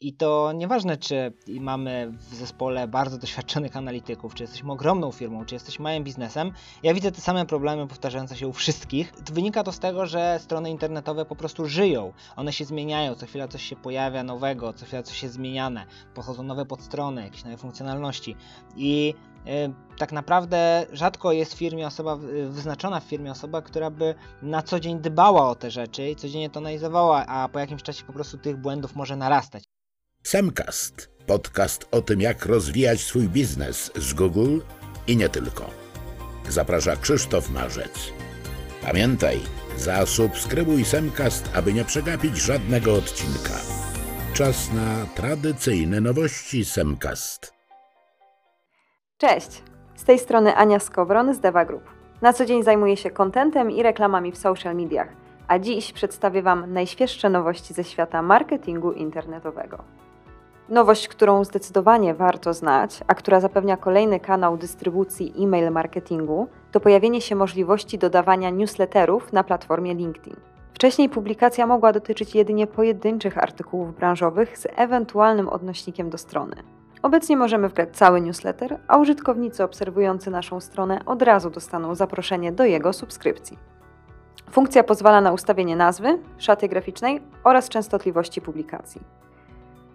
I to nieważne, czy mamy w zespole bardzo doświadczonych analityków, czy jesteśmy ogromną firmą, czy jesteśmy małym biznesem, ja widzę te same problemy powtarzające się u wszystkich. Wynika to z tego, że strony internetowe po prostu żyją. One się zmieniają, co chwila coś się pojawia nowego, co chwila coś jest zmieniane, pochodzą nowe podstrony, jakieś nowe funkcjonalności. I E, tak naprawdę rzadko jest w firmie osoba, wyznaczona w firmie osoba, która by na co dzień dbała o te rzeczy i codziennie to analizowała, a po jakimś czasie po prostu tych błędów może narastać. Semcast, podcast o tym, jak rozwijać swój biznes z Google i nie tylko. Zaprasza Krzysztof Marzec. Pamiętaj, zasubskrybuj Semcast, aby nie przegapić żadnego odcinka. Czas na tradycyjne nowości Semcast. Cześć! Z tej strony Ania Skowron z Deva Group. Na co dzień zajmuję się kontentem i reklamami w social mediach, a dziś przedstawię Wam najświeższe nowości ze świata marketingu internetowego. Nowość, którą zdecydowanie warto znać, a która zapewnia kolejny kanał dystrybucji e-mail marketingu, to pojawienie się możliwości dodawania newsletterów na platformie LinkedIn. Wcześniej publikacja mogła dotyczyć jedynie pojedynczych artykułów branżowych z ewentualnym odnośnikiem do strony. Obecnie możemy wgrać cały newsletter, a użytkownicy obserwujący naszą stronę od razu dostaną zaproszenie do jego subskrypcji. Funkcja pozwala na ustawienie nazwy, szaty graficznej oraz częstotliwości publikacji.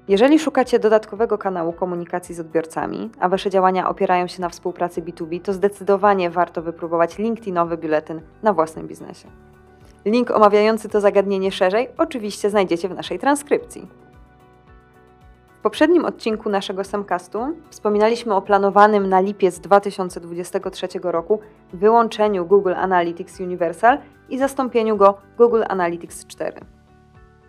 Jeżeli szukacie dodatkowego kanału komunikacji z odbiorcami, a Wasze działania opierają się na współpracy B2B, to zdecydowanie warto wypróbować LinkedInowy biuletyn na własnym biznesie. Link omawiający to zagadnienie szerzej oczywiście znajdziecie w naszej transkrypcji. W poprzednim odcinku naszego Samcastu wspominaliśmy o planowanym na lipiec 2023 roku wyłączeniu Google Analytics Universal i zastąpieniu go Google Analytics 4.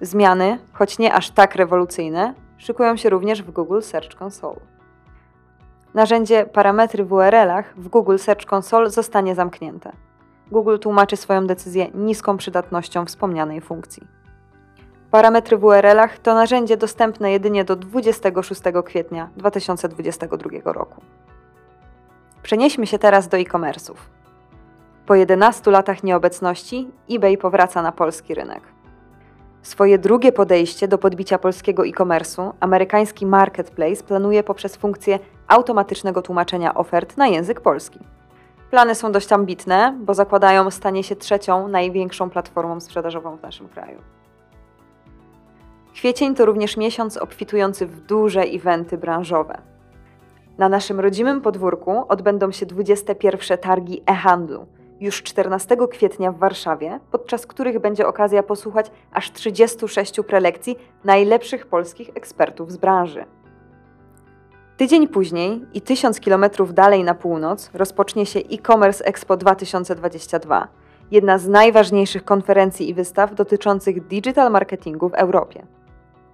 Zmiany, choć nie aż tak rewolucyjne, szykują się również w Google Search Console. Narzędzie parametry w URL-ach w Google Search Console zostanie zamknięte. Google tłumaczy swoją decyzję niską przydatnością wspomnianej funkcji. Parametry w URL-ach to narzędzie dostępne jedynie do 26 kwietnia 2022 roku. Przenieśmy się teraz do e-commerce'ów. Po 11 latach nieobecności eBay powraca na polski rynek. Swoje drugie podejście do podbicia polskiego e-commerce'u amerykański marketplace planuje poprzez funkcję automatycznego tłumaczenia ofert na język polski. Plany są dość ambitne, bo zakładają stanie się trzecią największą platformą sprzedażową w naszym kraju. Kwiecień to również miesiąc obfitujący w duże eventy branżowe. Na naszym rodzimym podwórku odbędą się 21 targi e-handlu, już 14 kwietnia w Warszawie, podczas których będzie okazja posłuchać aż 36 prelekcji najlepszych polskich ekspertów z branży. Tydzień później i 1000 km dalej na północ rozpocznie się e-commerce Expo 2022, jedna z najważniejszych konferencji i wystaw dotyczących digital marketingu w Europie.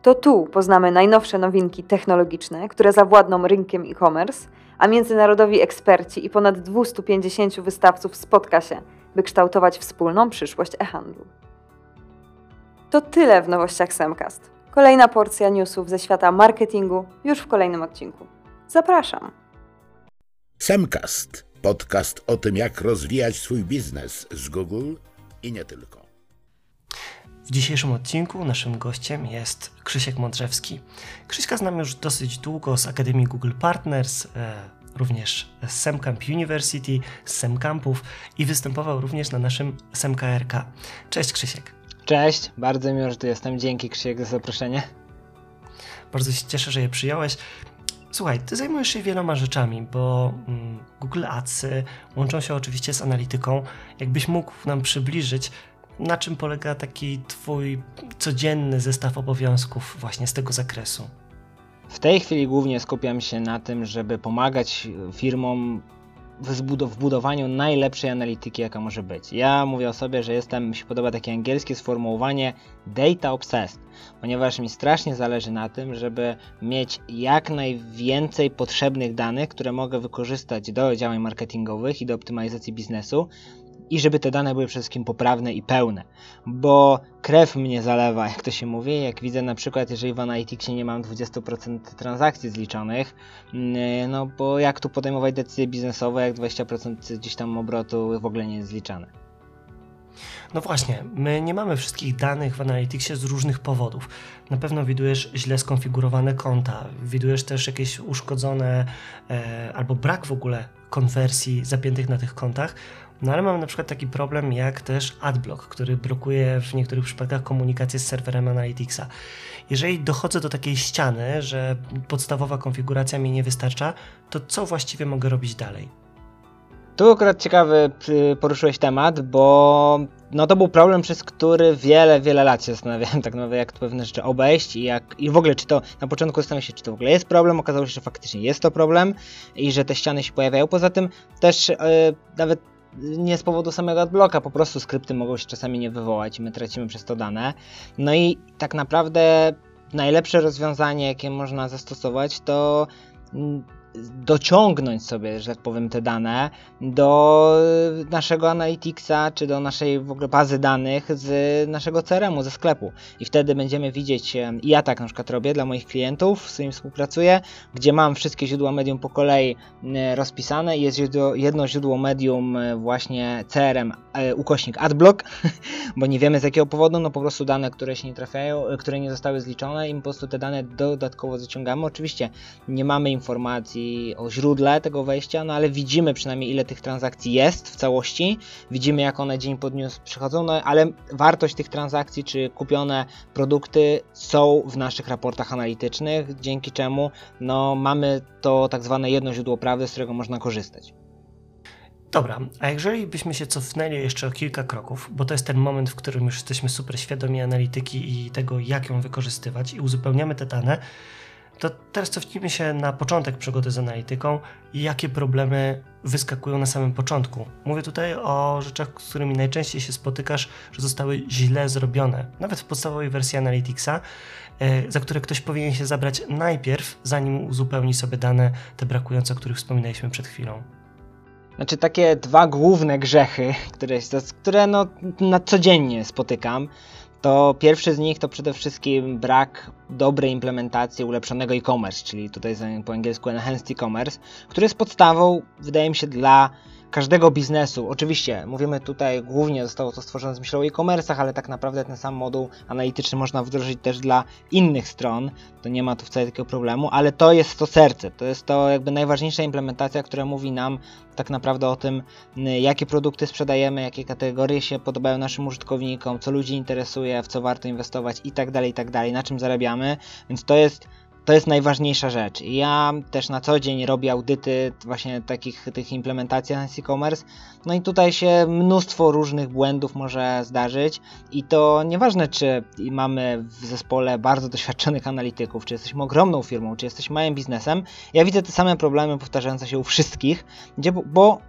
To tu poznamy najnowsze nowinki technologiczne, które zawładną rynkiem e-commerce, a międzynarodowi eksperci i ponad 250 wystawców spotka się, by kształtować wspólną przyszłość e-handlu. To tyle w nowościach Semcast. Kolejna porcja newsów ze świata marketingu już w kolejnym odcinku. Zapraszam. Semcast, podcast o tym, jak rozwijać swój biznes z Google i nie tylko. W dzisiejszym odcinku naszym gościem jest Krzysiek Mądrzewski. Krzyśka znam już dosyć długo z Akademii Google Partners, e, również z SEMCamp University, z SEMCampów i występował również na naszym SEMKRK. Cześć Krzysiek. Cześć, bardzo miło, że tu jestem. Dzięki Krzysiek za zaproszenie. Bardzo się cieszę, że je przyjąłeś. Słuchaj, ty zajmujesz się wieloma rzeczami, bo mm, Google Ads łączą się oczywiście z analityką. Jakbyś mógł nam przybliżyć, na czym polega taki Twój codzienny zestaw obowiązków właśnie z tego zakresu? W tej chwili głównie skupiam się na tym, żeby pomagać firmom w budowaniu najlepszej analityki, jaka może być. Ja mówię o sobie, że jestem, mi się podoba takie angielskie sformułowanie data obsessed, ponieważ mi strasznie zależy na tym, żeby mieć jak najwięcej potrzebnych danych, które mogę wykorzystać do działań marketingowych i do optymalizacji biznesu, i żeby te dane były przede wszystkim poprawne i pełne, bo krew mnie zalewa, jak to się mówi, jak widzę na przykład, jeżeli w Analyticsie nie mam 20% transakcji zliczonych, mm, no bo jak tu podejmować decyzje biznesowe, jak 20% gdzieś tam obrotu w ogóle nie jest zliczane. No właśnie, my nie mamy wszystkich danych w Analyticsie z różnych powodów. Na pewno widujesz źle skonfigurowane konta, widujesz też jakieś uszkodzone e, albo brak w ogóle konwersji zapiętych na tych kontach. No ale mamy na przykład taki problem jak też adblock, który blokuje w niektórych przypadkach komunikację z serwerem Analyticsa. Jeżeli dochodzę do takiej ściany, że podstawowa konfiguracja mi nie wystarcza, to co właściwie mogę robić dalej? Tu akurat ciekawy poruszyłeś temat, bo no to był problem, przez który wiele, wiele lat się zastanawiałem tak naprawdę, jak pewne rzeczy obejść i jak i w ogóle, czy to na początku zastanawiałem się, czy to w ogóle jest problem, okazało się, że faktycznie jest to problem i że te ściany się pojawiają. Poza tym też yy, nawet nie z powodu samego adblocka, po prostu skrypty mogą się czasami nie wywołać i my tracimy przez to dane. No i tak naprawdę najlepsze rozwiązanie, jakie można zastosować, to mm, dociągnąć sobie, że tak powiem, te dane do naszego Analyticsa, czy do naszej w ogóle bazy danych z naszego CRM-u, ze sklepu. I wtedy będziemy widzieć, ja tak na przykład robię dla moich klientów, z którymi współpracuję, gdzie mam wszystkie źródła medium po kolei rozpisane i jest źródło, jedno źródło medium właśnie CRM, e, ukośnik adblock, bo nie wiemy z jakiego powodu, no po prostu dane, które się nie trafiają, które nie zostały zliczone i po prostu te dane dodatkowo zaciągamy. Oczywiście nie mamy informacji o źródle tego wejścia, no ale widzimy przynajmniej ile tych transakcji jest w całości, widzimy jak one dzień po dniu przychodzą, no ale wartość tych transakcji czy kupione produkty są w naszych raportach analitycznych, dzięki czemu no, mamy to tak zwane jedno źródło prawdy, z którego można korzystać. Dobra, a jeżeli byśmy się cofnęli jeszcze o kilka kroków, bo to jest ten moment, w którym już jesteśmy super świadomi analityki i tego, jak ją wykorzystywać i uzupełniamy te dane, to teraz cofnijmy się na początek przygody z analityką i jakie problemy wyskakują na samym początku. Mówię tutaj o rzeczach, z którymi najczęściej się spotykasz, że zostały źle zrobione, nawet w podstawowej wersji Analyticsa, e, za które ktoś powinien się zabrać najpierw, zanim uzupełni sobie dane te brakujące, o których wspominaliśmy przed chwilą. Znaczy takie dwa główne grzechy, które, które no, na codziennie spotykam, to pierwszy z nich to przede wszystkim brak dobrej implementacji ulepszonego e-commerce, czyli tutaj po angielsku enhanced e-commerce, który jest podstawą, wydaje mi się, dla każdego biznesu. Oczywiście mówimy tutaj głównie zostało to stworzone z myślą o e-commerce'ach, ale tak naprawdę ten sam moduł analityczny można wdrożyć też dla innych stron. To nie ma tu wcale takiego problemu, ale to jest to serce. To jest to jakby najważniejsza implementacja, która mówi nam tak naprawdę o tym, jakie produkty sprzedajemy, jakie kategorie się podobają naszym użytkownikom, co ludzi interesuje, w co warto inwestować i tak dalej, i tak dalej, na czym zarabiamy. Więc to jest to jest najważniejsza rzecz. Ja też na co dzień robię audyty właśnie takich tych implementacji na e-commerce. No i tutaj się mnóstwo różnych błędów może zdarzyć i to nieważne czy mamy w zespole bardzo doświadczonych analityków, czy jesteśmy ogromną firmą, czy jesteśmy małym biznesem. Ja widzę te same problemy powtarzające się u wszystkich, gdzie, bo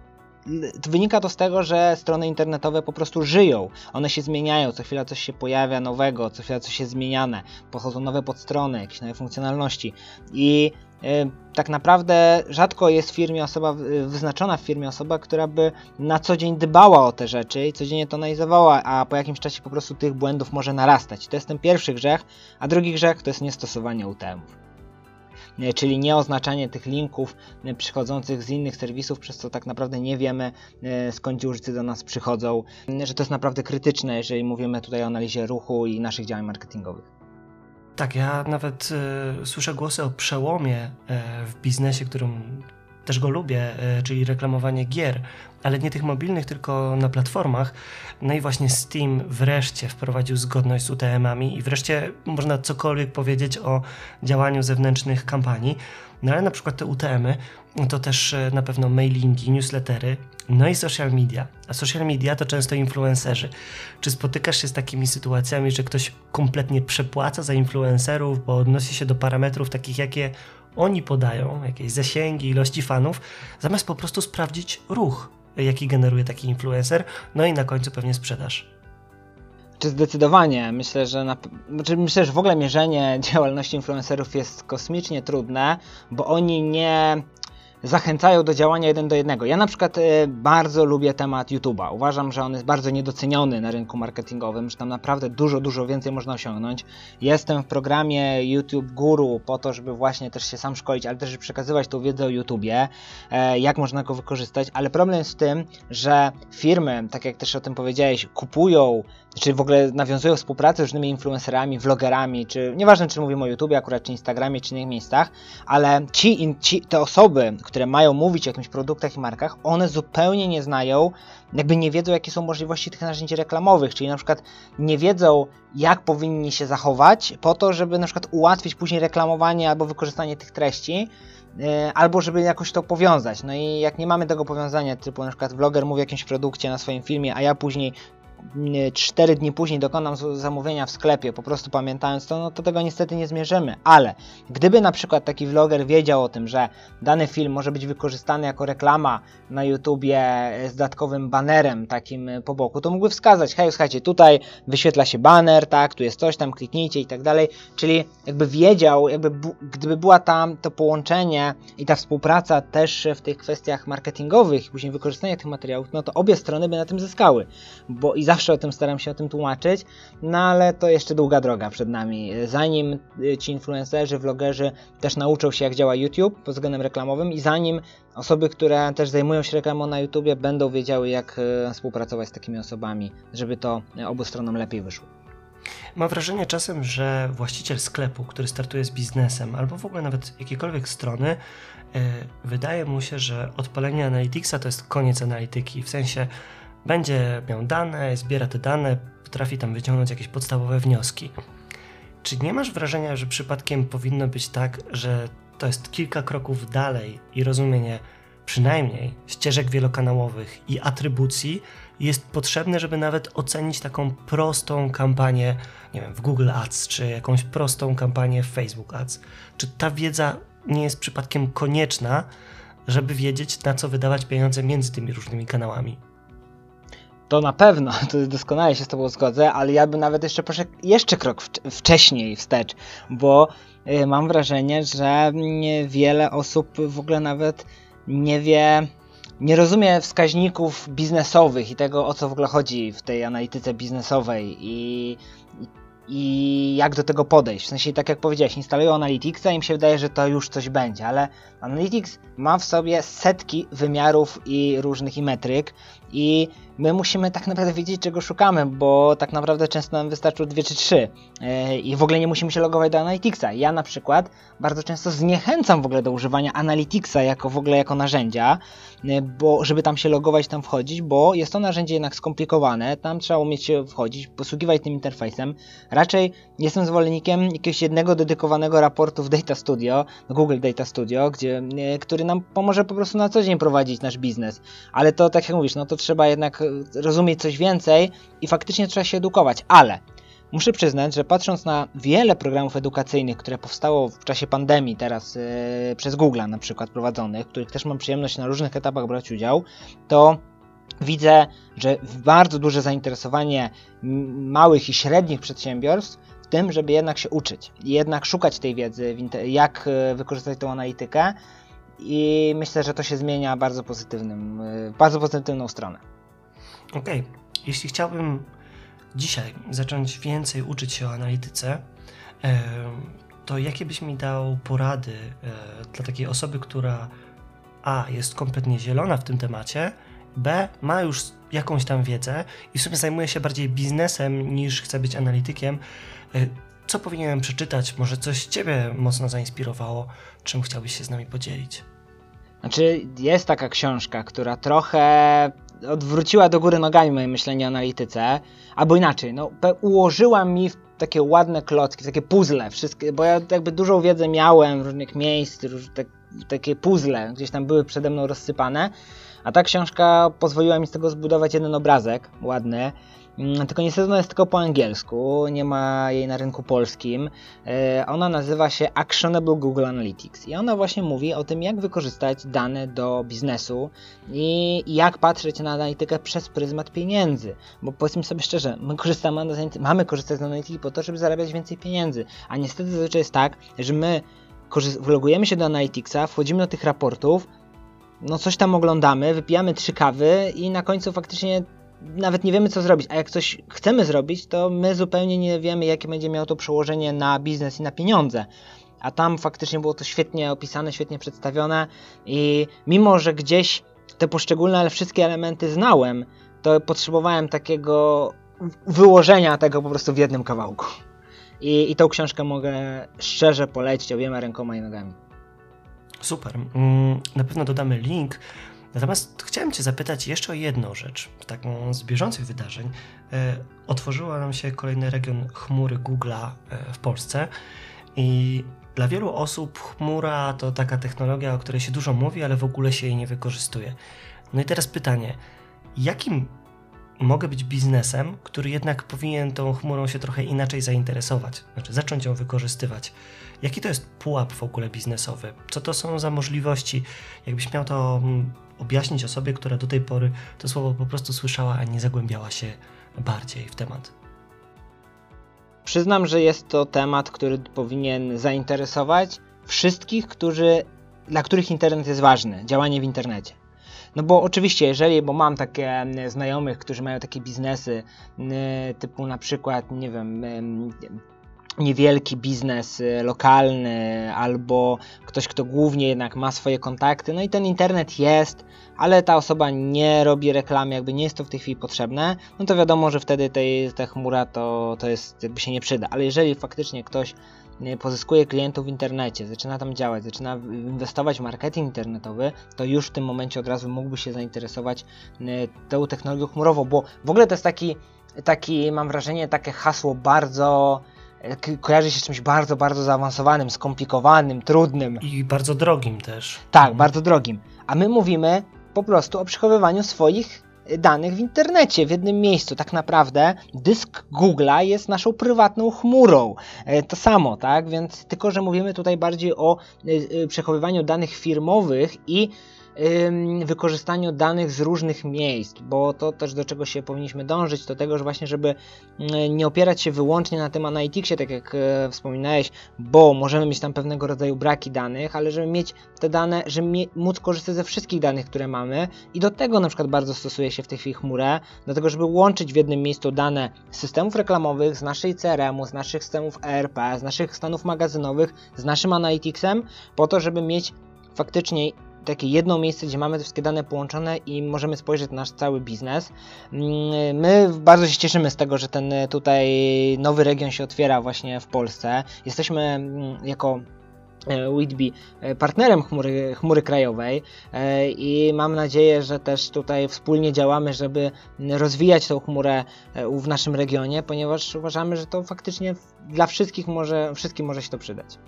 wynika to z tego, że strony internetowe po prostu żyją. One się zmieniają, co chwila coś się pojawia nowego, co chwila coś jest zmieniane, pochodzą nowe podstrony, jakieś nowe funkcjonalności i y, tak naprawdę rzadko jest w firmie osoba, wyznaczona w firmie osoba, która by na co dzień dbała o te rzeczy i codziennie to analizowała, a po jakimś czasie po prostu tych błędów może narastać. To jest ten pierwszy grzech, a drugi grzech to jest niestosowanie UTM-ów. E, czyli nie oznaczanie tych linków e, przychodzących z innych serwisów, przez co tak naprawdę nie wiemy e, skąd ci użycy do nas przychodzą, że to jest naprawdę krytyczne, jeżeli mówimy tutaj o analizie ruchu i naszych działań marketingowych. Tak, ja nawet y, słyszę głosy o przełomie y, w biznesie, którym też go lubię, y, czyli reklamowanie gier, ale nie tych mobilnych, tylko na platformach. No i właśnie Steam wreszcie wprowadził zgodność z UTM-ami i wreszcie można cokolwiek powiedzieć o działaniu zewnętrznych kampanii. No ale na przykład te UTM-y to też e, na pewno mailingi, newslettery, no i social media. A social media to często influencerzy. Czy spotykasz się z takimi sytuacjami, że ktoś kompletnie przepłaca za influencerów, bo odnosi się do parametrów takich, jakie oni podają, jakieś zasięgi, ilości fanów, zamiast po prostu sprawdzić ruch jaki generuje taki influencer, no i na końcu pewnie sprzedaż. Czy zdecydowanie. Myślę, że na, znaczy myślę, że w ogóle mierzenie działalności influencerów jest kosmicznie trudne, bo oni nie zachęcają do działania jeden do jednego. Ja na przykład e, bardzo lubię temat YouTube'a. Uważam, że on jest bardzo niedoceniony na rynku marketingowym, że tam naprawdę dużo, dużo więcej można osiągnąć. Jestem w programie YouTube Guru po to, żeby właśnie też się sam szkolić, ale też przekazywać tą wiedzę o YouTubie, e, jak można go wykorzystać, ale problem jest w tym, że firmy, tak jak też o tym powiedziałeś, kupują czy w ogóle nawiązują współpracę z różnymi influencerami, vlogerami, czy nieważne czy mówimy o YouTube akurat, czy Instagramie, czy innych miejscach, ale ci, ci, te osoby, które mają mówić o jakimś produktach i markach, one zupełnie nie znają, jakby nie wiedzą jakie są możliwości tych narzędzi reklamowych, czyli na przykład nie wiedzą jak powinni się zachować po to, żeby na przykład ułatwić później reklamowanie albo wykorzystanie tych treści, e, albo żeby jakoś to powiązać. No i jak nie mamy tego powiązania, typu na przykład vloger mówi o jakimś produkcie na swoim filmie, a ja później 4 dni później dokonam zamówienia w sklepie, po prostu pamiętając to, no to tego niestety nie zmierzymy. Ale gdyby na przykład taki vloger wiedział o tym, że dany film może być wykorzystany jako reklama na YouTubie z dodatkowym banerem takim po boku, to mógłby wskazać, hej, słuchajcie, tutaj wyświetla się baner, tak, tu jest coś, tam kliknijcie i tak dalej, czyli jakby wiedział, jakby gdyby była tam to połączenie i ta współpraca też w tych kwestiach marketingowych później wykorzystania tych materiałów, no to obie strony by na tym zyskały, bo i zawsze o tym staram się o tym tłumaczyć, no ale to jeszcze długa droga przed nami. Zanim y, ci influencerzy, vlogerzy też nauczą się jak działa YouTube pod względem reklamowym i zanim osoby, które też zajmują się reklamą na YouTubie będą wiedziały jak y, współpracować z takimi osobami, żeby to obu stronom lepiej wyszło. Mam wrażenie czasem, że właściciel sklepu, który startuje z biznesem, albo w ogóle nawet jakiejkolwiek strony, yy, wydaje mu się, że odpalenie Analyticsa to jest koniec analityki. W sensie będzie miał dane, zbiera te dane, potrafi tam wyciągnąć jakieś podstawowe wnioski. Czy nie masz wrażenia, że przypadkiem powinno być tak, że to jest kilka kroków dalej i rozumienie przynajmniej ścieżek wielokanałowych i atrybucji jest potrzebne, żeby nawet ocenić taką prostą kampanię, nie wiem, w Google Ads, czy jakąś prostą kampanię w Facebook Ads? Czy ta wiedza nie jest przypadkiem konieczna, żeby wiedzieć, na co wydawać pieniądze między tymi różnymi kanałami? To na pewno, to doskonale się z Tobą zgodzę, ale ja bym nawet jeszcze proszę jeszcze krok wcześniej wstecz, bo y, mam wrażenie, że wiele osób w ogóle nawet nie wie, nie rozumie wskaźników biznesowych i tego, o co w ogóle chodzi w tej analityce biznesowej i, i jak do tego podejść. W sensie, tak jak powiedziałeś, instalują Analyticsa i im się wydaje, że to już coś będzie, ale Analytics ma w sobie setki wymiarów i różnych i metryk i my musimy tak naprawdę wiedzieć, czego szukamy, bo tak naprawdę często nam wystarczą dwie czy trzy e, i w ogóle nie musimy się logować do Analyticsa. Ja na przykład bardzo często zniechęcam w ogóle do używania Analyticsa jako w ogóle jako narzędzia, e, bo żeby tam się logować, tam wchodzić, bo jest to narzędzie jednak skomplikowane, tam trzeba umieć się wchodzić, posługiwać tym interfejsem. Raczej jestem zwolennikiem jakiegoś jednego dedykowanego raportu w Data Studio, Google Data Studio, gdzie, e, który nam pomoże po prostu na co dzień prowadzić nasz biznes. Ale to tak jak mówisz, no to trzeba jednak rozumieć coś więcej i faktycznie trzeba się edukować, ale muszę przyznać, że patrząc na wiele programów edukacyjnych, które powstało w czasie pandemii teraz yy, przez Google na przykład prowadzonych, których też mam przyjemność na różnych etapach brać udział, to widzę, że bardzo duże zainteresowanie małych i średnich przedsiębiorstw w tym, żeby jednak się uczyć jednak szukać tej wiedzy, jak e, wykorzystać tą analitykę i myślę, że to się zmienia bardzo pozytywnym, e, bardzo pozytywną stronę. Okej, okay. jeśli chciałbym dzisiaj zacząć więcej uczyć się o analityce, to jakie byś mi dał porady e, dla takiej osoby, która A jest kompletnie zielona w tym temacie, B ma już jakąś tam wiedzę i w sumie zajmuje się bardziej biznesem niż chce być analitykiem. Co powinienem przeczytać? Może coś Ciebie mocno zainspirowało? Czym chciałbyś się z nami podzielić? Znaczy, jest taka książka, która trochę odwróciła do góry nogami moje myślenie o analityce, albo inaczej, no, ułożyła mi w takie ładne klocki, takie puzzle, wszystkie, bo ja jakby dużą wiedzę miałem w różnych miejsc, róż, tak, takie puzzle gdzieś tam były przede mną rozsypane, a ta książka pozwoliła mi z tego zbudować jeden obrazek ładny, tylko niestety ona jest tylko po angielsku, nie ma jej na rynku polskim. E, ona nazywa się Actionable Google Analytics i ona właśnie mówi o tym, jak wykorzystać dane do biznesu i jak patrzeć na analitykę przez pryzmat pieniędzy. Bo powiedzmy sobie szczerze, my korzystamy, mamy korzystać z analityki po to, żeby zarabiać więcej pieniędzy, a niestety zazwyczaj jest tak, że my vlogujemy się do Analyticsa, wchodzimy do tych raportów, no coś tam oglądamy, wypijamy trzy kawy i na końcu faktycznie nawet nie wiemy co zrobić, a jak coś chcemy zrobić, to my zupełnie nie wiemy jakie będzie miało to przełożenie na biznes i na pieniądze. A tam faktycznie było to świetnie opisane, świetnie przedstawione i mimo, że gdzieś te poszczególne, ale wszystkie elementy znałem, to potrzebowałem takiego wyłożenia tego po prostu w jednym kawałku. I, i tą książkę mogę szczerze polecić obiema rękoma i nogami. Super. Mm, na pewno dodamy link. Natomiast chciałem Cię zapytać jeszcze o jedną rzecz, taką z bieżących wydarzeń. E, otworzyła nam się kolejny region chmury Google'a e, w Polsce i dla wielu osób chmura to taka technologia, o której się dużo mówi, ale w ogóle się jej nie wykorzystuje. No i teraz pytanie, jakim mogę być biznesem, który jednak powinien tą chmurą się trochę inaczej zainteresować, znaczy zacząć ją wykorzystywać. Jaki to jest pułap w ogóle biznesowy? Co to są za możliwości? Jakbyś miał to mm, objaśnić osobie, która do tej pory to słowo po prostu słyszała, a nie zagłębiała się bardziej w temat. Przyznam, że jest to temat, który powinien zainteresować wszystkich, którzy, dla których internet jest ważny, działanie w internecie. No bo oczywiście, jeżeli, bo mam takie znajomych, którzy mają takie biznesy, typu na przykład, nie wiem, niewielki biznes y, lokalny, albo ktoś, kto głównie jednak ma swoje kontakty, no i ten internet jest, ale ta osoba nie robi reklamy, jakby nie jest to w tej chwili potrzebne, no to wiadomo, że wtedy tej, ta chmura to, to jest, jakby się nie przyda. Ale jeżeli faktycznie ktoś Y, pozyskuje klientów w internecie, zaczyna tam działać, zaczyna inwestować w marketing internetowy, to już w tym momencie od razu mógłby się zainteresować y, tą technologią chmurową, bo w ogóle to jest taki, taki mam wrażenie, takie hasło bardzo kojarzy się z czymś bardzo, bardzo zaawansowanym, skomplikowanym, trudnym. I bardzo drogim też. Tak, mhm. bardzo drogim. A my mówimy po prostu o przechowywaniu swoich danych w internecie, w jednym miejscu. Tak naprawdę dysk Google'a jest naszą prywatną chmurą. E, to samo, tak? Więc tylko, że mówimy tutaj bardziej o e, e, przechowywaniu danych firmowych i wykorzystaniu danych z różnych miejsc, bo to też do czego się powinniśmy dążyć, do tego, że właśnie, żeby mm, nie opierać się wyłącznie na tym Analyticsie, tak jak e, wspominałeś, bo możemy mieć tam pewnego rodzaju braki danych, ale żeby mieć te dane, żeby móc korzystać ze wszystkich danych, które mamy i do tego na przykład bardzo stosuje się w tej chwili chmurę, do tego, żeby łączyć w jednym miejscu dane z systemów reklamowych, z naszej CRM-u, z naszych systemów ERP, z naszych stanów magazynowych, z naszym Analyticsem, po to, żeby mieć faktycznie takie jedno miejsce, gdzie mamy te wszystkie dane połączone i możemy spojrzeć na nasz cały biznes. Mm, my bardzo się cieszymy z tego, że ten tutaj nowy region się otwiera właśnie w Polsce. Jesteśmy mm, jako e, Whitby e, partnerem chmury, chmury krajowej e, i mam nadzieję, że też tutaj wspólnie działamy, żeby rozwijać tą chmurę w naszym regionie, ponieważ uważamy, że to faktycznie dla wszystkich może, wszystkim może się to przydać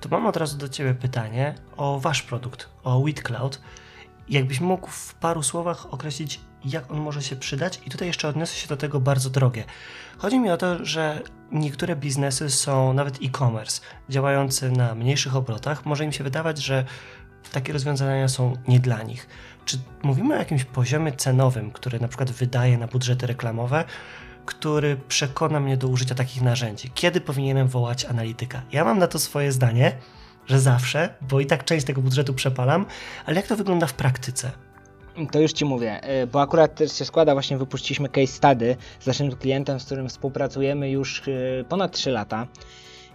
to mam od razu do Ciebie pytanie o Wasz produkt, o WeedCloud. Jakbyś mógł w paru słowach określić, jak on może się przydać, i tutaj jeszcze odniosę się do tego bardzo drogie. Chodzi mi o to, że niektóre biznesy są nawet e-commerce, działające na mniejszych obrotach. Może im się wydawać, że takie rozwiązania są nie dla nich. Czy mówimy o jakimś poziomie cenowym, który na przykład wydaje na budżety reklamowe, który przekona mnie do użycia takich narzędzi. Kiedy powinienem wołać analityka? Ja mam na to swoje zdanie, że zawsze, bo i tak część tego budżetu przepalam, ale jak to wygląda w praktyce? To już Ci mówię, y, bo akurat też się składa, właśnie wypuściliśmy case study z naszym klientem, z którym współpracujemy już y, ponad 3 lata.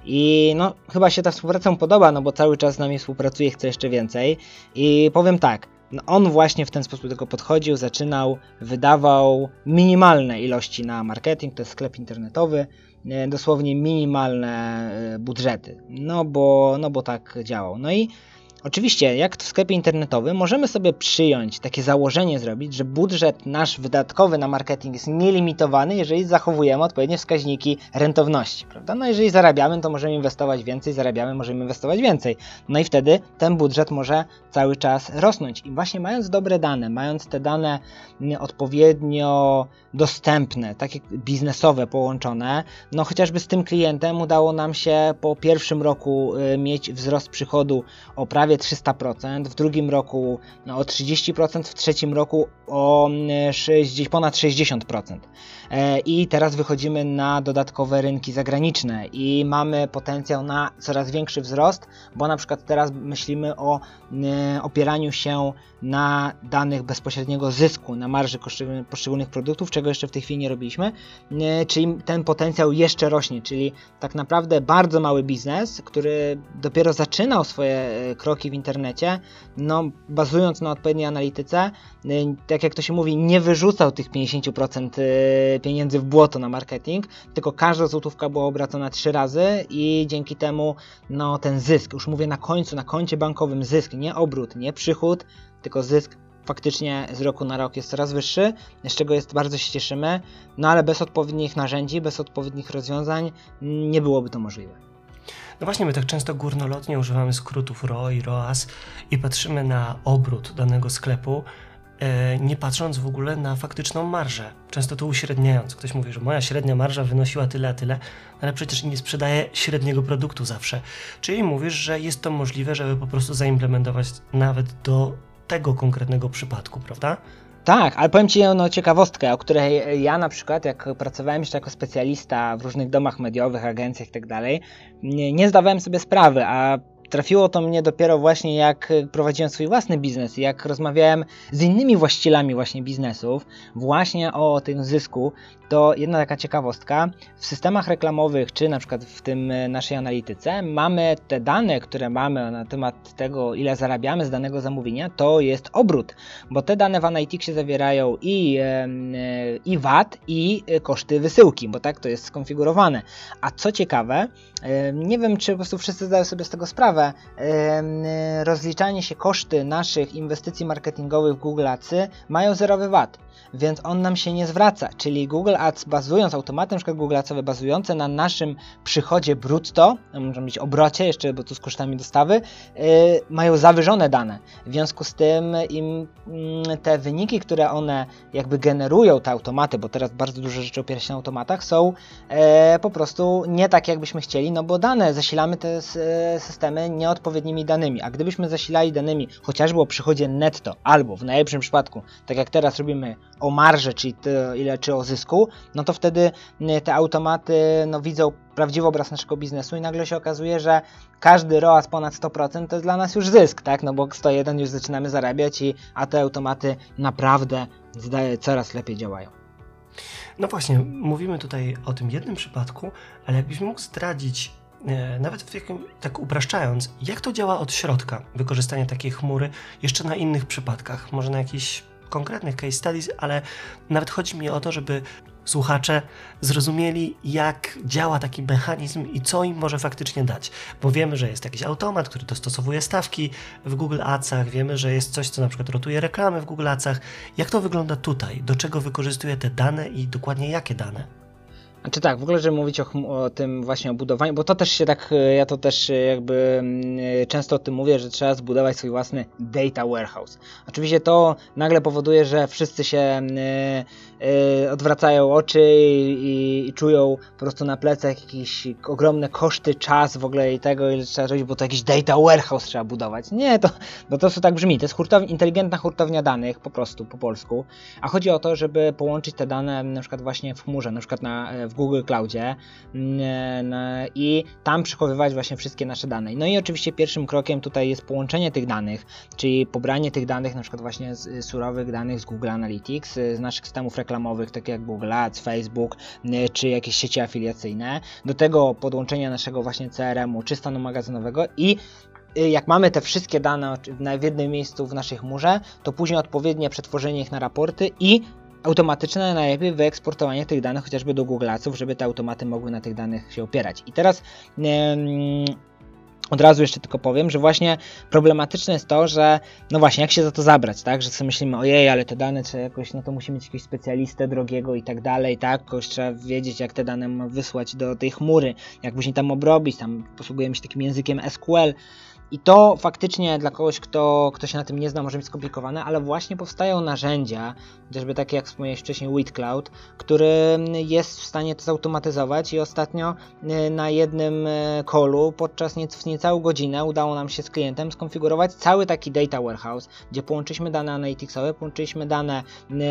I no, chyba się ta współpraca podoba, no bo cały czas z nami współpracuje, chce jeszcze więcej. I powiem tak, no on właśnie w ten sposób do tego podchodził, zaczynał, wydawał minimalne ilości na marketing, to jest sklep internetowy, e, dosłownie minimalne e, budżety, no bo, no bo tak działał. No i Oczywiście, jak w sklepie internetowym, możemy sobie przyjąć takie założenie zrobić, że budżet nasz wydatkowy na marketing jest nielimitowany, jeżeli zachowujemy odpowiednie wskaźniki rentowności, prawda? No jeżeli zarabiamy, to możemy inwestować więcej, zarabiamy, możemy inwestować więcej. No i wtedy ten budżet może cały czas rosnąć. I właśnie mając dobre dane, mając te dane odpowiednio dostępne, takie biznesowe połączone, no chociażby z tym klientem udało nam się po pierwszym roku y, mieć wzrost przychodu o prawie prawie 300%, w drugim roku no, o 30%, w trzecim roku o 60, ponad 60%. I teraz wychodzimy na dodatkowe rynki zagraniczne i mamy potencjał na coraz większy wzrost, bo na przykład teraz myślimy o opieraniu się na danych bezpośredniego zysku, na marży poszczególnych produktów, czego jeszcze w tej chwili nie robiliśmy, czyli ten potencjał jeszcze rośnie, czyli tak naprawdę bardzo mały biznes, który dopiero zaczynał swoje e, w internecie, no bazując na odpowiedniej analityce, e, tak jak to się mówi, nie wyrzucał tych 50% e, pieniędzy w błoto na marketing, tylko każda złotówka była obracana trzy razy i dzięki temu no ten zysk, już mówię na końcu, na koncie bankowym zysk, nie obrót, nie przychód, tylko zysk faktycznie z roku na rok jest coraz wyższy, z czego jest bardzo się cieszymy, no ale bez odpowiednich narzędzi, bez odpowiednich rozwiązań nie byłoby to możliwe. No właśnie, my tak często górnolotnie używamy skrótów RO i ROAS i patrzymy na obrót danego sklepu, e, nie patrząc w ogóle na faktyczną marżę. Często to uśredniając. Ktoś mówi, że moja średnia marża wynosiła tyle, a tyle, ale przecież nie sprzedaje średniego produktu zawsze. Czyli mówisz, że jest to możliwe, żeby po prostu zaimplementować nawet do tego konkretnego przypadku, prawda? Tak, ale powiem Ci no, ciekawostkę, o której ja na przykład, jak pracowałem jeszcze jako specjalista w różnych domach mediowych, agencjach itd., tak nie, nie zdawałem sobie sprawy, a trafiło to mnie dopiero właśnie jak prowadziłem swój własny biznes, jak rozmawiałem z innymi właścicielami właśnie biznesów, właśnie o tym zysku, to jedna taka ciekawostka, w systemach reklamowych, czy na przykład w tym e, naszej analityce, mamy te dane, które mamy na temat tego, ile zarabiamy z danego zamówienia, to jest obrót, bo te dane w Analyticsie zawierają i, e, i VAT, i e, koszty wysyłki, bo tak to jest skonfigurowane. A co ciekawe, nie wiem, czy po prostu wszyscy zdają sobie z tego sprawę, rozliczanie się koszty naszych inwestycji marketingowych w Google Adsy mają zerowy VAT więc on nam się nie zwraca. Czyli Google Ads bazując, automaty np. Google Adsowe bazujące na naszym przychodzie brutto, może być obrocie jeszcze, bo tu z kosztami dostawy, yy, mają zawyżone dane. W związku z tym im yy, te wyniki, które one jakby generują, te automaty, bo teraz bardzo dużo rzeczy opiera się na automatach, są yy, po prostu nie tak jakbyśmy chcieli, no bo dane, zasilamy te systemy nieodpowiednimi danymi, a gdybyśmy zasilali danymi chociażby o przychodzie netto, albo w najlepszym przypadku, tak jak teraz robimy o marże, czyli ile czy o zysku, no to wtedy y, te automaty no, widzą prawdziwy obraz naszego biznesu i nagle się okazuje, że każdy ROAS ponad 100% to jest dla nas już zysk, tak? No bo 101 już zaczynamy zarabiać, i, a te automaty naprawdę zdaje, coraz lepiej działają. No właśnie, mówimy tutaj o tym jednym przypadku, ale jakbyś mógł zdradzić, e, nawet w jakim, tak upraszczając, jak to działa od środka, wykorzystanie takiej chmury jeszcze na innych przypadkach, może na jakiś konkretnych case studies, ale nawet chodzi mi o to, żeby słuchacze zrozumieli, jak działa taki mechanizm i co im może faktycznie dać. Bo wiemy, że jest jakiś automat, który dostosowuje stawki w Google Adsach, wiemy, że jest coś, co na przykład rotuje reklamy w Google Adsach. Jak to wygląda tutaj? Do czego wykorzystuje te dane i dokładnie jakie dane? Znaczy tak, w ogóle, żeby mówić o, o, tym właśnie o budowaniu, bo to też się tak, e, ja to też e, jakby mm, e, często o tym mówię, że trzeba zbudować swój własny data warehouse. Oczywiście to nagle powoduje, że wszyscy się odwracają oczy i, i, czują po prostu na plecach jakieś ogromne koszty, czas w ogóle i tego, ile trzeba zrobić, bo to jakiś data warehouse trzeba budować. Nie, to, bo to co tak brzmi, to jest hurtownia, inteligentna hurtownia danych, po prostu, po polsku, a chodzi o to, żeby połączyć te dane na przykład właśnie w chmurze, na przykład na, w w Google Cloudzie mm, e, i tam przechowywać właśnie wszystkie nasze dane. No i oczywiście pierwszym krokiem tutaj jest połączenie tych danych, czyli pobranie tych danych, na przykład właśnie z surowych danych z Google Analytics, z naszych systemów reklamowych, takie jak Google Ads, Facebook, czy jakieś sieci afiliacyjne, do tego podłączenia naszego właśnie CRM-u czy stanu magazynowego i y, jak mamy te wszystkie dane w jednym miejscu w naszej chmurze, to później odpowiednie przetworzenie ich na raporty i automatyczne najlepiej wyeksportowanie tych danych chociażby do Google Adsów, żeby te automaty mogły na tych danych się opierać. I teraz od razu jeszcze tylko powiem, że właśnie problematyczne jest to, że no właśnie, jak się za to zabrać, tak, że sobie myślimy, ojej, ale te dane trzeba jakoś, no to musi mieć jakiegoś specjalistę drogiego i tak dalej, tak, kogoś trzeba wiedzieć, jak te dane wysłać do tej chmury, jak później tam obrobić, tam posługujemy się takim językiem SQL, I to faktycznie dla kogoś, kto, kto się na tym nie zna, może być skomplikowane, ale właśnie powstają narzędzia, chociażby takie jak wspomniałeś wcześniej, WeedCloud, który jest w stanie to zautomatyzować i ostatnio e, na jednym kolu podczas niecałą godzinę udało nam się z klientem skonfigurować cały taki data warehouse, gdzie połączyliśmy dane analyticsowe, połączyliśmy dane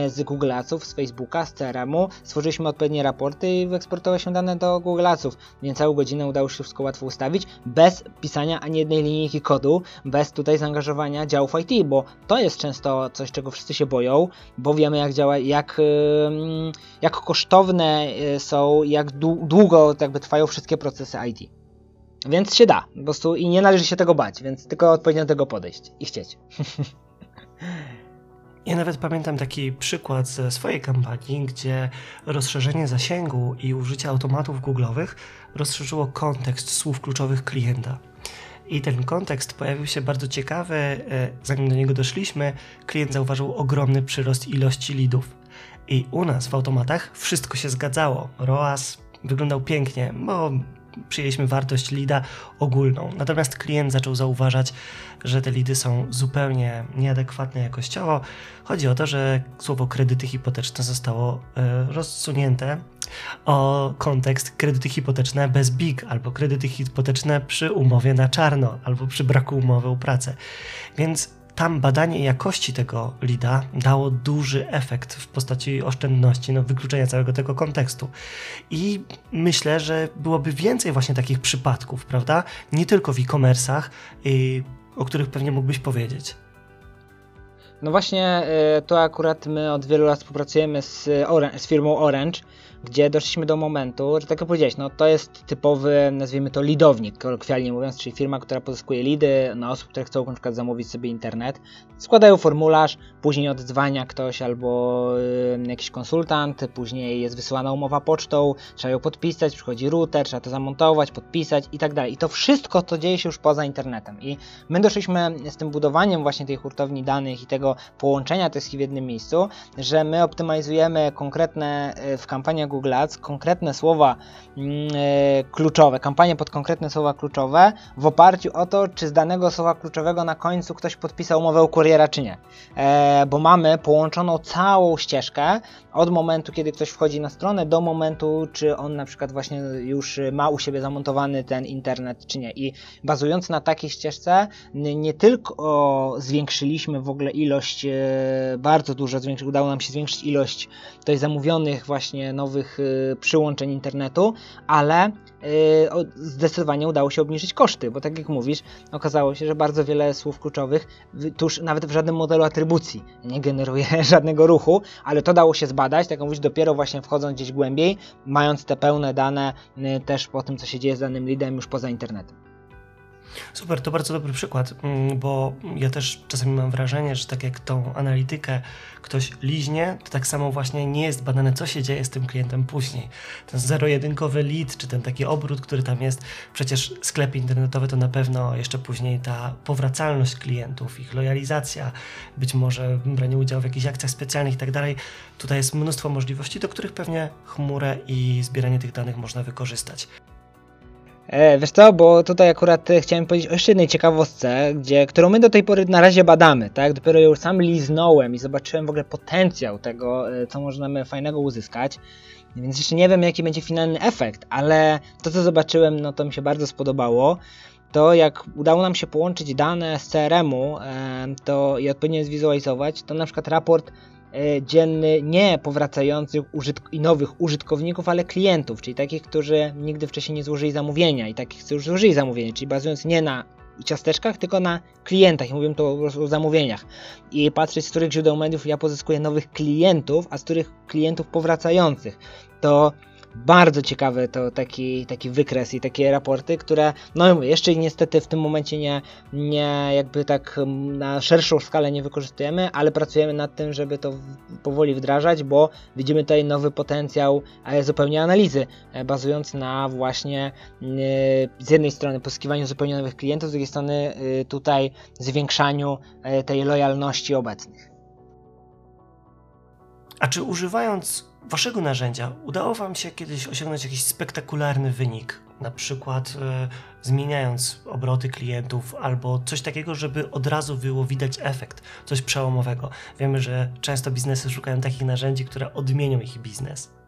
z Google Adsów, z Facebooka, z CRM-u, stworzyliśmy odpowiednie raporty i wyeksportowaliśmy dane do Google Adsów. Niecałą godzinę udało się wszystko łatwo ustawić, bez pisania ani jednej kodu, bez tutaj zaangażowania działów IT, bo to jest często coś, czego wszyscy się boją, bo wiemy jak działa, jak, jak kosztowne y, są, jak długo jakby trwają wszystkie procesy IT. Więc się da, po prostu i nie należy się tego bać, więc tylko odpowiednio do tego podejść i chcieć. Ja nawet pamiętam taki przykład ze swojej kampanii, gdzie rozszerzenie zasięgu i użycie automatów googlowych rozszerzyło kontekst słów kluczowych klienta. I ten kontekst pojawił się bardzo ciekawy. E, zanim do niego doszliśmy, klient zauważył ogromny przyrost ilości lidów. I u nas w automatach wszystko się zgadzało. ROAS wyglądał pięknie, bo przyjęliśmy wartość lida ogólną. Natomiast klient zaczął zauważać, że te lidy są zupełnie nieadekwatne jakościowo. Chodzi o to, że słowo kredyty hipoteczne zostało y, rozsunięte o kontekst kredyty hipoteczne bez BIG albo kredyty hipoteczne przy umowie na czarno albo przy braku umowy o pracę. Więc tam badanie jakości tego lida dało duży efekt w postaci oszczędności, no, wykluczenia całego tego kontekstu. I myślę, że byłoby więcej właśnie takich przypadków, prawda? Nie tylko w e-commerce'ach, yy, o których pewnie mógłbyś powiedzieć. No właśnie, y, to akurat my od wielu lat współpracujemy z, z firmą Orange gdzie doszliśmy do momentu, że tak jak powiedziałeś, no to jest typowy, nazwijmy to lidownik, kolokwialnie mówiąc, czyli firma, która pozyskuje lidy na osób, które chcą na przykład zamówić sobie internet, składają formularz, później odzwania ktoś albo y, jakiś konsultant, później jest wysyłana umowa pocztą, trzeba ją podpisać, przychodzi router, trzeba to zamontować, podpisać i tak dalej. I to wszystko to dzieje się już poza internetem. I my doszliśmy z tym budowaniem właśnie tej hurtowni danych i tego połączenia tych w jednym miejscu, że my optymalizujemy konkretne y, w kampaniach Google Ads konkretne słowa mm, e, kluczowe, kampanie pod konkretne słowa kluczowe w oparciu o to, czy z danego słowa kluczowego na końcu ktoś podpisał umowę u kuriera, czy nie. E, bo mamy połączoną całą ścieżkę od momentu, kiedy ktoś wchodzi na stronę, do momentu, czy on na przykład właśnie już ma u siebie zamontowany ten internet, czy nie. I bazując na takiej ścieżce, nie tylko zwiększyliśmy w ogóle ilość, e, bardzo dużo, udało nam się zwiększyć ilość tutaj zamówionych właśnie nowych y, przyłączeń internetu, ale y, zdecydowanie udało się obniżyć koszty, bo tak jak mówisz, okazało się, że bardzo wiele słów kluczowych tuż nawet w żadnym modelu atrybucji nie generuje żadnego ruchu, ale to dało się zbadać, tak jak mówisz, dopiero właśnie wchodząc gdzieś głębiej, mając te pełne dane y, też po tym, co się dzieje z danym leadem już poza internetem. Super, to bardzo dobry przykład, mm, bo ja też czasami mam wrażenie, że tak jak tą analitykę ktoś liźnie, to tak samo właśnie nie jest badane, co się dzieje z tym klientem później. Ten zero-jedynkowy lead, czy ten taki obrót, który tam jest, przecież sklepy internetowe to na pewno jeszcze później ta powracalność klientów, ich lojalizacja, być może branie udziału w jakichś akcjach specjalnych i tak dalej. Tutaj jest mnóstwo możliwości, do których pewnie chmurę i zbieranie tych danych można wykorzystać. E, wiesz co, bo tutaj akurat e, chciałem powiedzieć o jeszcze jednej ciekawostce, gdzie, którą my do tej pory na razie badamy, tak? Dopiero ją sam liznąłem i zobaczyłem w ogóle potencjał tego, e, co możemy fajnego uzyskać. Więc jeszcze nie wiem, jaki będzie finalny efekt, ale to, co zobaczyłem, no to mi się bardzo spodobało. To jak udało nam się połączyć dane z CRM-u to i odpowiednio zwizualizować, to na przykład raport E, dzienny nie powracających i nowych użytkowników, ale klientów, czyli takich, którzy nigdy wcześniej nie złożyli zamówienia i takich, którzy złożyli zamówienie, czyli bazując nie na ciasteczkach, tylko na klientach. I mówię tu o, o zamówieniach. I patrzeć, z których źródeł mediów ja pozyskuję nowych klientów, a z których klientów powracających. To bardzo ciekawy to taki, taki wykres i takie raporty, które no jeszcze niestety w tym momencie nie, nie jakby tak na szerszą skalę nie wykorzystujemy, ale pracujemy nad tym, żeby to powoli wdrażać, bo widzimy tutaj nowy potencjał zupełnie analizy, e, bazując na właśnie e, z jednej strony pozyskiwaniu zupełnie nowych klientów, z drugiej strony e, tutaj zwiększaniu tej lojalności obecnych. A czy używając waszego narzędzia udało wam się kiedyś osiągnąć jakiś spektakularny wynik, na przykład e, zmieniając obroty klientów albo coś takiego, żeby od razu było widać efekt, coś przełomowego. Wiemy, że często biznesy szukają takich narzędzi, które odmienią ich biznes.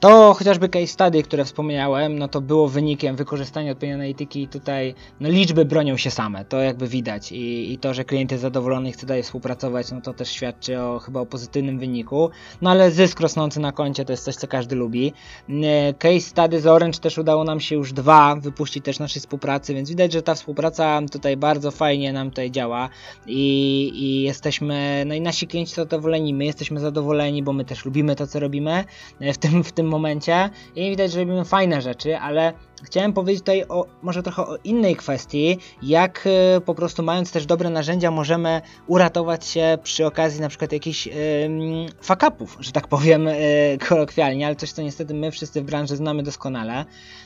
To chociażby case study, które wspomniałem, no to było wynikiem wykorzystania odpowiedniej analityki i tutaj no liczby bronią się same, to jakby widać. I, i to, że klient jest zadowolony i chce dalej współpracować, no to też świadczy o chyba o pozytywnym wyniku, no ale zysk rosnący na koncie to jest coś, co każdy lubi. Case study z Orange też udało nam się już dwa wypuścić też naszej współpracy, więc widać, że ta współpraca tutaj bardzo fajnie nam tutaj działa. I, i jesteśmy, no i nasi klienci są zadowoleni, my jesteśmy zadowoleni, bo my też lubimy to, co robimy. E, w tym, w tym momencie i widać, że robimy fajne rzeczy, ale chciałem powiedzieć tutaj o, może trochę o innej kwestii, jak y, po prostu mając też dobre narzędzia możemy uratować się przy okazji na przykład jakichś y, fakapów, że tak powiem y, kolokwialnie, ale coś co niestety my wszyscy w branży znamy doskonale,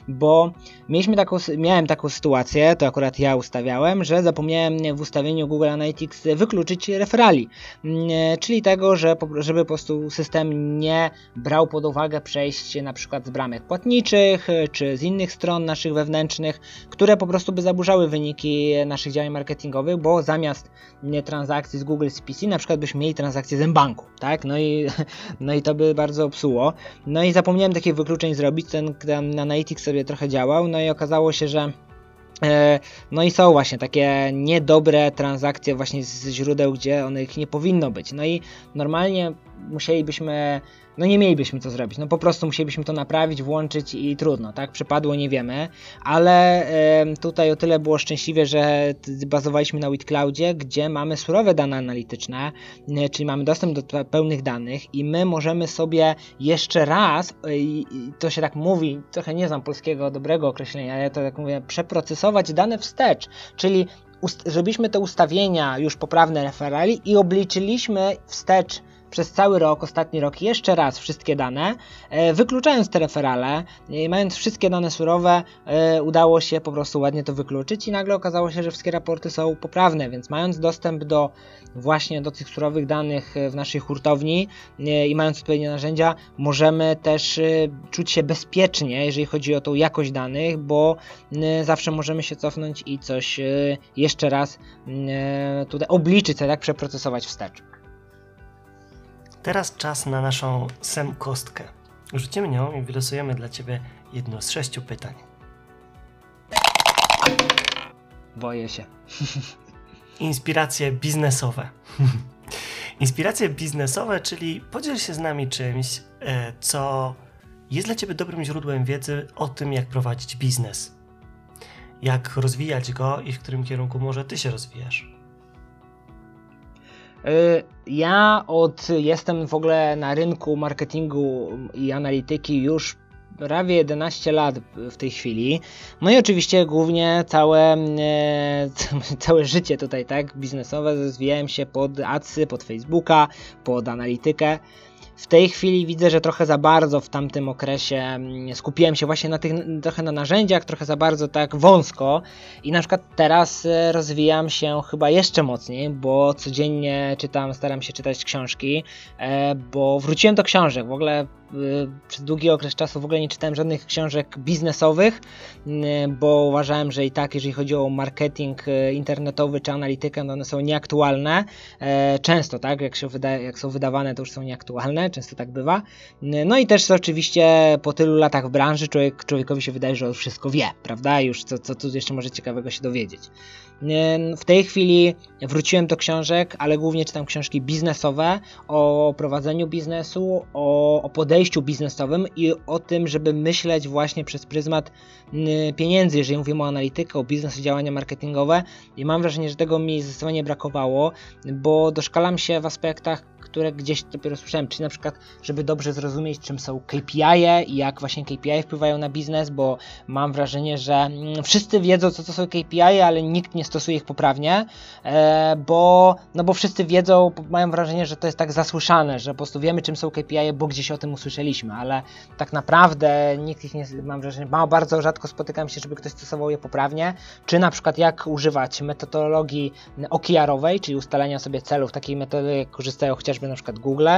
bo mieliśmy taką, miałem taką sytuację, to akurat ja ustawiałem, że zapomniałem w ustawieniu Google Analytics wykluczyć referali, czyli tego, że żeby po prostu system nie brał pod uwagę przejść na przykład z bramek płatniczych, czy z innych stron stron naszych wewnętrznych, które po prostu by zaburzały wyniki naszych działań marketingowych, bo zamiast transakcji z Google CPC na przykład byśmy mieli transakcję z M-Banku, tak? No i, no i to by bardzo psuło. No i zapomniałem takich wykluczeń zrobić, ten, ten Analytics sobie trochę działał, no i okazało się, że e, no i są właśnie takie niedobre transakcje właśnie z źródeł, gdzie one ich nie powinno być. No i normalnie musielibyśmy no nie mielibyśmy co zrobić. No po prostu musielibyśmy to naprawić, włączyć i trudno, tak? Przypadło, nie wiemy, ale tutaj o tyle było szczęśliwie, że bazowaliśmy na WitCloudzie, gdzie mamy surowe dane analityczne, e, czyli mamy dostęp do pełnych danych i my możemy sobie jeszcze raz, i to się tak mówi, trochę nie znam polskiego dobrego określenia, ale ja to tak mówię, przeprocesować dane wstecz, czyli zrobiliśmy te ustawienia już poprawne referali i obliczyliśmy wstecz przez cały rok, ostatni rok, jeszcze raz wszystkie dane, e, wykluczając te referale, e, mając wszystkie dane surowe, e, udało się po prostu ładnie to wykluczyć i nagle okazało się, że wszystkie raporty są poprawne, więc mając dostęp do właśnie do tych surowych danych w naszej hurtowni i mając odpowiednie narzędzia, możemy też czuć się bezpiecznie, jeżeli chodzi o tą jakość danych, bo zawsze możemy się cofnąć i coś jeszcze raz tutaj obliczyć, tak przeprocesować wstecz. Teraz czas na naszą SEM kostkę. Rzucimy nią i wylosujemy dla Ciebie jedno z sześciu pytań. Boję się. Inspiracje biznesowe. Inspiracje biznesowe, czyli podziel się z nami czymś, e, co jest dla Ciebie dobrym źródłem wiedzy o tym, jak prowadzić biznes. Jak rozwijać go i w którym kierunku może Ty się rozwijasz. Y, ja od jestem w ogóle na rynku marketingu i analityki już prawie 11 lat w tej chwili. No i oczywiście głównie całe, e, całe życie tutaj, tak, biznesowe rozwijałem się pod adsy, pod Facebooka, pod analitykę. W tej chwili widzę, że trochę za bardzo w tamtym okresie mm, skupiłem się właśnie na tych, trochę na narzędziach, trochę za bardzo tak wąsko i na przykład teraz e, rozwijam się chyba jeszcze mocniej, bo codziennie czytam, staram się czytać książki, e, bo wróciłem do książek, w ogóle Y, przez długi okres czasu w ogóle nie czytałem żadnych książek biznesowych, y, bo uważałem, że i tak, jeżeli chodzi o marketing y, internetowy czy analitykę, no one są nieaktualne. Często, tak, jak, się wyda jak są wydawane, to już są nieaktualne, często tak bywa. No i też oczywiście po tylu latach w branży człowiek, człowiekowi się wydaje, że on wszystko wie, prawda? Już co, co tu jeszcze może ciekawego się dowiedzieć. W tej chwili wróciłem do książek, ale głównie czytam książki biznesowe o prowadzeniu biznesu, o, o podejściu biznesowym i o tym, żeby myśleć właśnie przez pryzmat pieniędzy, jeżeli mówimy o analitykę, o biznesie, działania marketingowe. I mam wrażenie, że tego mi zdecydowanie brakowało, bo doszkalam się w aspektach które gdzieś dopiero słyszałem, czyli na przykład, żeby dobrze zrozumieć, czym są KPI i jak właśnie KPI wpływają na biznes, bo mam wrażenie, że mm, wszyscy wiedzą, co to są KPI, ale nikt nie stosuje ich poprawnie, e, bo, no bo wszyscy wiedzą, mają wrażenie, że to jest tak zasłyszane, że po prostu wiemy, czym są KPI, bo gdzieś o tym usłyszeliśmy, ale tak naprawdę nikt ich nie, mam wrażenie, mało, bardzo rzadko spotykam się, żeby ktoś stosował je poprawnie, czy na przykład jak używać metodologii OKR-owej, czyli ustalenia sobie celów, takiej metody korzystają chociażby chociażby na przykład Google,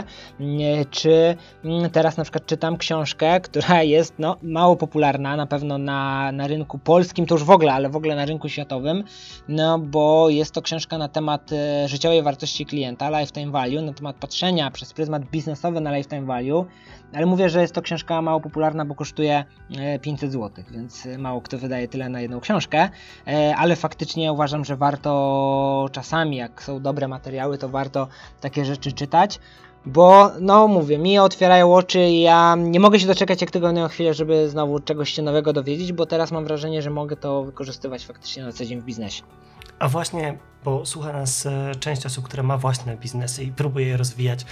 czy mm, teraz na przykład czytam książkę, która jest no, mało popularna, na pewno na, na rynku polskim, to już w ogóle, ale w ogóle na rynku światowym, no bo jest to książka na temat e, życiowej wartości klienta, lifetime value, na temat patrzenia przez pryzmat biznesowy na lifetime value, ale mówię, że jest to książka mało popularna, bo kosztuje 500 zł, więc mało kto wydaje tyle na jedną książkę, e, ale faktycznie uważam, że warto czasami, jak są dobre materiały, to warto takie rzeczy czytać bo no mówię, mi otwierają oczy i ja nie mogę się doczekać jak tygodniową chwilę, żeby znowu czegoś się nowego dowiedzieć, bo teraz mam wrażenie, że mogę to wykorzystywać faktycznie na co dzień w biznesie. A właśnie, bo słucha nas e, część osób, która ma własne biznesy i próbuje je rozwijać.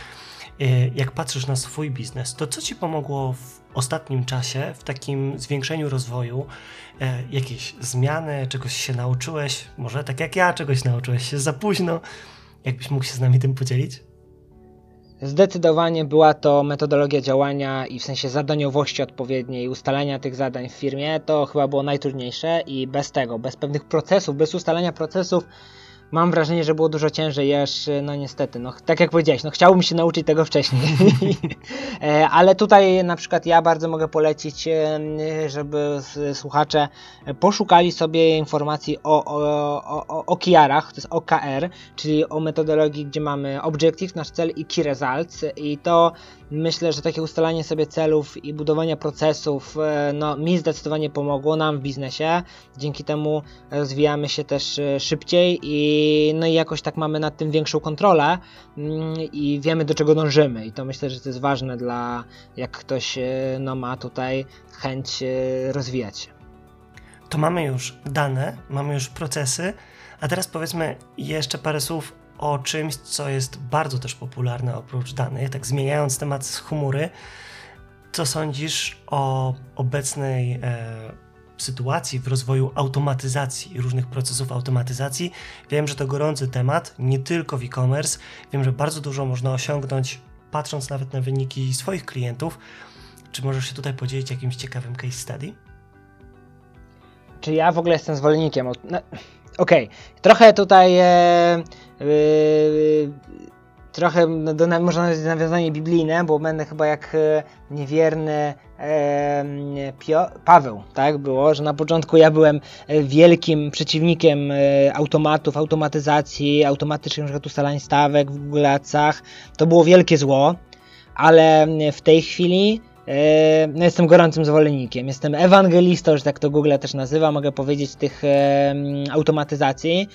E, jak patrzysz na swój biznes, to co Ci pomogło w ostatnim czasie w takim zwiększeniu rozwoju? E, jakieś zmiany, czegoś się nauczyłeś? Może tak jak ja, czegoś nauczyłeś się za późno? Jakbyś mógł się z nami tym podzielić? Zdecydowanie była to metodologia działania i w sensie zadaniowości odpowiedniej, ustalania tych zadań w firmie. To chyba było najtrudniejsze i bez tego, bez pewnych procesów, bez ustalania procesów mam wrażenie, że było dużo ciężej, aż no niestety, no tak jak powiedziałeś, no chciałbym się nauczyć tego wcześniej. E, ale tutaj na przykład ja bardzo mogę polecić, e, żeby słuchacze poszukali sobie informacji o, o, o, o OKR-ach, to jest OKR, czyli o metodologii, gdzie mamy Objective, nasz cel i Key Results i to myślę, że takie ustalanie sobie celów i budowanie procesów e, no, mi zdecydowanie pomogło nam w biznesie. Dzięki temu rozwijamy się też szybciej i, no i jakoś tak mamy nad tym większą kontrolę mm, i wiemy do czego dążymy i to myślę, że to jest ważne dla jak ktoś e, no, ma tutaj chęć e, rozwijać się. To mamy już dane, mamy już procesy, a teraz powiedzmy jeszcze parę słów o czymś, co jest bardzo też popularne oprócz danych, tak zmieniając temat z chmury. Co sądzisz o obecnej e, sytuacji w rozwoju automatyzacji, różnych procesów automatyzacji. Wiem, że to gorący temat, nie tylko w e-commerce. Wiem, że bardzo dużo można osiągnąć, patrząc nawet na wyniki swoich klientów. Czy możesz się tutaj podzielić jakimś ciekawym case study? Czy ja w ogóle jestem zwolennikiem? No, Okej, okay. trochę tutaj. E, e, trochę do, można nazwać nawiązanie biblijne, bo będę chyba jak e, niewierny e, Pio, Paweł, tak było, że na początku ja byłem e, wielkim przeciwnikiem automatów, automatyzacji, automatycznych np. ustalania stawek w Google Adsach. To było wielkie zło, ale w tej chwili no jestem gorącym zwolennikiem. Jestem ewangelistą, że tak to Google też nazywa, mogę powiedzieć, tych automatyzacji.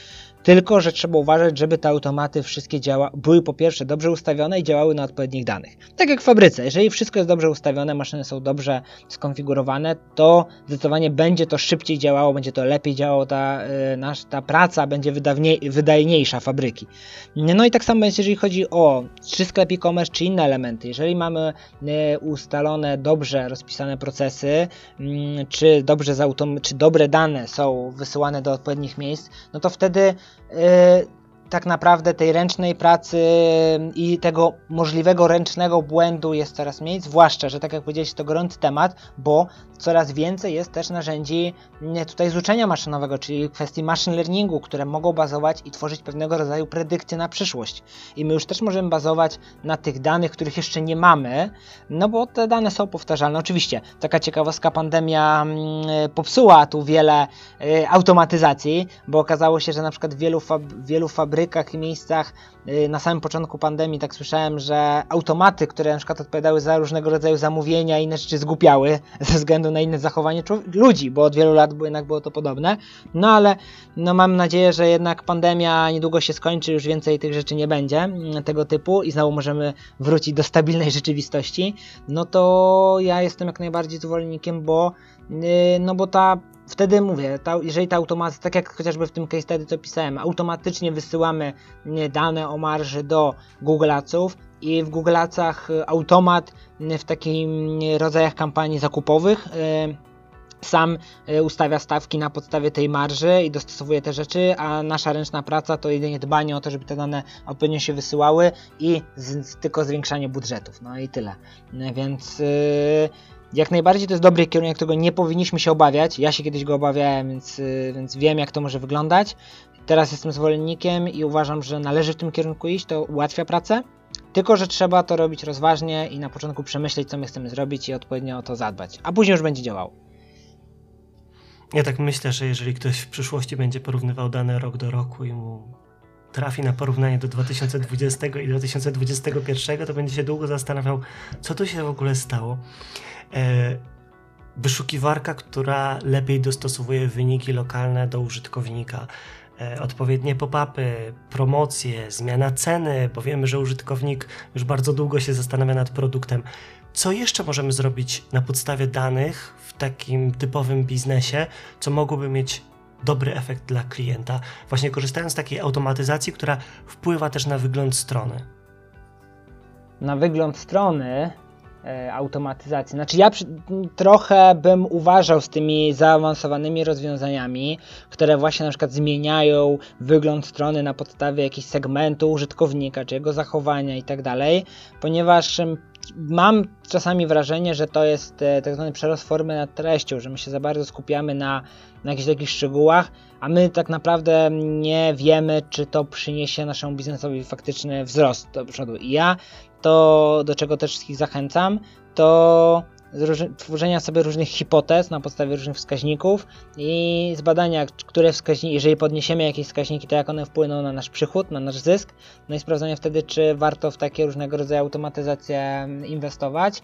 Tylko, że trzeba uważać, żeby te automaty wszystkie działa, były po pierwsze dobrze ustawione i działały na odpowiednich danych. Tak jak w fabryce, jeżeli wszystko jest dobrze ustawione, maszyny są dobrze skonfigurowane, to zdecydowanie będzie to szybciej działało, będzie to lepiej działało, ta, yy, nasz, ta praca będzie wydajniejsza fabryki. No i tak samo jest, jeżeli chodzi o czy sklep e-commerce, czy inne elementy. Jeżeli mamy yy, ustalone, dobrze rozpisane procesy, yy, czy, dobrze czy dobre dane są wysyłane do odpowiednich miejsc, no to wtedy Y, tak naprawdę tej ręcznej pracy i tego możliwego ręcznego błędu jest coraz mniej, zwłaszcza, że tak jak powiedziałeś, to gorący temat, bo coraz więcej jest też narzędzi tutaj z uczenia maszynowego, czyli kwestii machine learningu, które mogą bazować i tworzyć pewnego rodzaju predykcje na przyszłość. I my już też możemy bazować na tych danych, których jeszcze nie mamy, no bo te dane są powtarzalne. Oczywiście, taka ciekawostka, pandemia popsuła tu wiele y, automatyzacji, bo okazało się, że na przykład w wielu, fab wielu fabrykach i miejscach y, na samym początku pandemii tak słyszałem, że automaty, które na przykład odpowiadały za różnego rodzaju zamówienia i inne rzeczy zgłupiały ze względu względu na inne zachowanie ludzi, bo od wielu lat jednak było to podobne. No ale no, mam nadzieję, że jednak pandemia niedługo się skończy, już więcej tych rzeczy nie będzie mm, tego typu i znowu możemy wrócić do stabilnej rzeczywistości. No to ja jestem jak najbardziej zwolennikiem, bo y, no bo ta wtedy mówię, ta, jeżeli ta automatyzacja, tak jak chociażby w tym case study co pisałem, automatycznie wysyłamy dane o marży do Google Adsów i w Google Adsach automat w takim rodzajach kampanii zakupowych sam ustawia stawki na podstawie tej marży i dostosowuje te rzeczy, a nasza ręczna praca to jedynie dbanie o to, żeby te dane odpowiednio się wysyłały i z, tylko zwiększanie budżetów. No i tyle. E, więc jak najbardziej to jest dobry kierunek, którego nie powinniśmy się obawiać. Ja się kiedyś go obawiałem, więc, więc wiem jak to może wyglądać. Teraz jestem zwolennikiem i uważam, że należy w tym kierunku iść, to ułatwia pracę Tylko, że trzeba to robić rozważnie i na początku przemyśleć, co my chcemy zrobić i odpowiednio o to zadbać. A później już będzie działało. Ja tak myślę, że jeżeli ktoś w przyszłości będzie porównywał dane rok do roku i mu trafi na porównanie do 2020 i 2021, to będzie się długo zastanawiał, co tu się w ogóle stało. E, wyszukiwarka, która lepiej dostosowuje wyniki lokalne do użytkownika. E, odpowiednie pop-upy, promocje, zmiana ceny, bo wiemy, że użytkownik już bardzo długo się zastanawia nad produktem. Co jeszcze możemy zrobić na podstawie danych w takim typowym biznesie, co mogłoby mieć dobry efekt dla klienta, właśnie korzystając z takiej automatyzacji, która wpływa też na wygląd strony? Na wygląd strony automatyzacji. Znaczy ja przy, trochę bym uważał z tymi zaawansowanymi rozwiązaniami, które właśnie na przykład zmieniają wygląd strony na podstawie jakiegoś segmentu użytkownika, czy jego zachowania i tak dalej, ponieważ mam czasami wrażenie, że to jest e, tak zwany przerost formy nad treścią, że my się za bardzo skupiamy na, na jakichś takich szczegółach, a my tak naprawdę nie wiemy, czy to przyniesie naszemu biznesowi faktyczny wzrost do przodu. I ja to, do czego też wszystkich zachęcam, to tworzenia sobie różnych hipotez na podstawie różnych wskaźników i zbadania, które wskaźniki, jeżeli podniesiemy jakieś wskaźniki, to jak one wpłyną na nasz przychód, na nasz zysk, no i sprawdzania wtedy, czy warto w takie różnego rodzaju automatyzacje inwestować.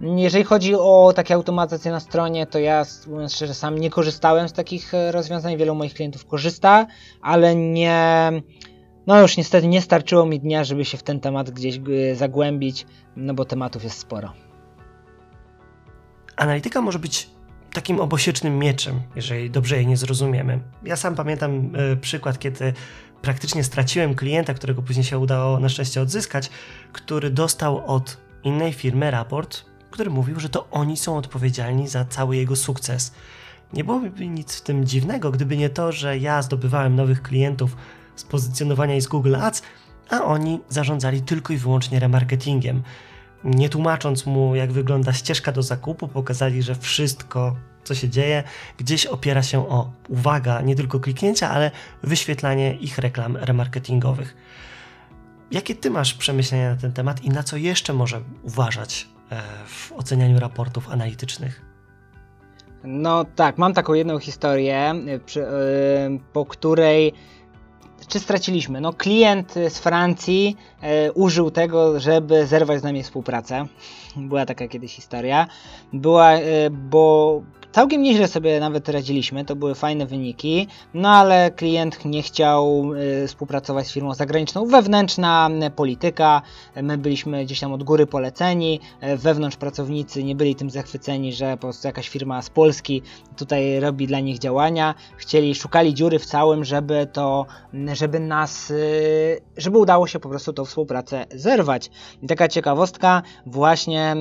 Jeżeli chodzi o takie automatyzacje na stronie, to ja mówiąc szczerze sam nie korzystałem z takich e, rozwiązań, wielu moich klientów korzysta, ale nie no już niestety nie starczyło mi dnia, żeby się w ten temat gdzieś e, zagłębić, no bo tematów jest sporo. Analityka może być takim obosiecznym mieczem, jeżeli dobrze jej nie zrozumiemy. Ja sam pamiętam y, przykład, kiedy praktycznie straciłem klienta, którego później się udało na szczęście odzyskać, który dostał od innej firmy raport, który mówił, że to oni są odpowiedzialni za cały jego sukces. Nie byłoby nic w tym dziwnego, gdyby nie to, że ja zdobywałem nowych klientów z pozycjonowania i z Google Ads, a oni zarządzali tylko i wyłącznie remarketingiem nie tłumacząc mu, jak wygląda ścieżka do zakupu, pokazali, że wszystko, co się dzieje, gdzieś opiera się o uwaga, nie tylko kliknięcia, ale wyświetlanie ich reklam remarketingowych. Jakie ty masz przemyślenia na ten temat i na co jeszcze może uważać e, w ocenianiu raportów analitycznych? No tak, mam taką jedną historię, e, po której czy straciliśmy? No, klient z Francji e, użył tego, żeby zerwać z nami współpracę. Była taka kiedyś historia. Była, e, bo całkiem nieźle sobie nawet radziliśmy, to były fajne wyniki, no ale klient nie chciał y, współpracować z firmą zagraniczną. Wewnętrzna polityka, my byliśmy gdzieś tam od góry poleceni, y, wewnątrz pracownicy nie byli tym zachwyceni, że po prostu jakaś firma z Polski tutaj robi dla nich działania. Chcieli, szukali dziury w całym, żeby to, żeby nas, y, żeby udało się po prostu tą współpracę zerwać. I taka ciekawostka, właśnie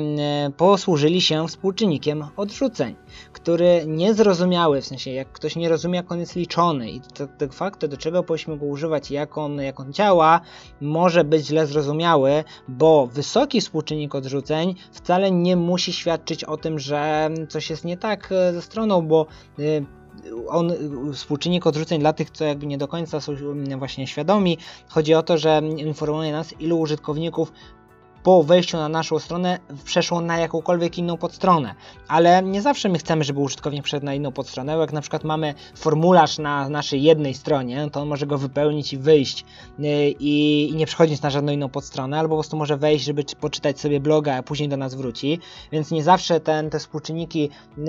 posłużyli się współczynnikiem odrzuceń który niezrozumiały, w sensie jak ktoś nie rozumie, jak on jest liczony i de facto do czego powinniśmy go używać jak on, jak on działa, może być źle zrozumiały, bo wysoki współczynnik odrzuceń wcale nie musi świadczyć o tym, że coś jest nie tak e, ze stroną, bo y, on, współczynnik odrzuceń dla tych, co jakby nie do końca są właśnie świadomi, chodzi o to, że informuje nas, ilu użytkowników po wejściu na naszą stronę przeszło na jakąkolwiek inną podstronę. Ale nie zawsze my chcemy, żeby użytkownik przeszedł na inną podstronę, jak na przykład mamy formularz na naszej jednej stronie, to on może go wypełnić i wyjść y, i, i nie przechodzić na żadną inną podstronę, albo po prostu może wejść, żeby poczytać sobie bloga, a później do nas wróci. Więc nie zawsze ten, te współczynniki y,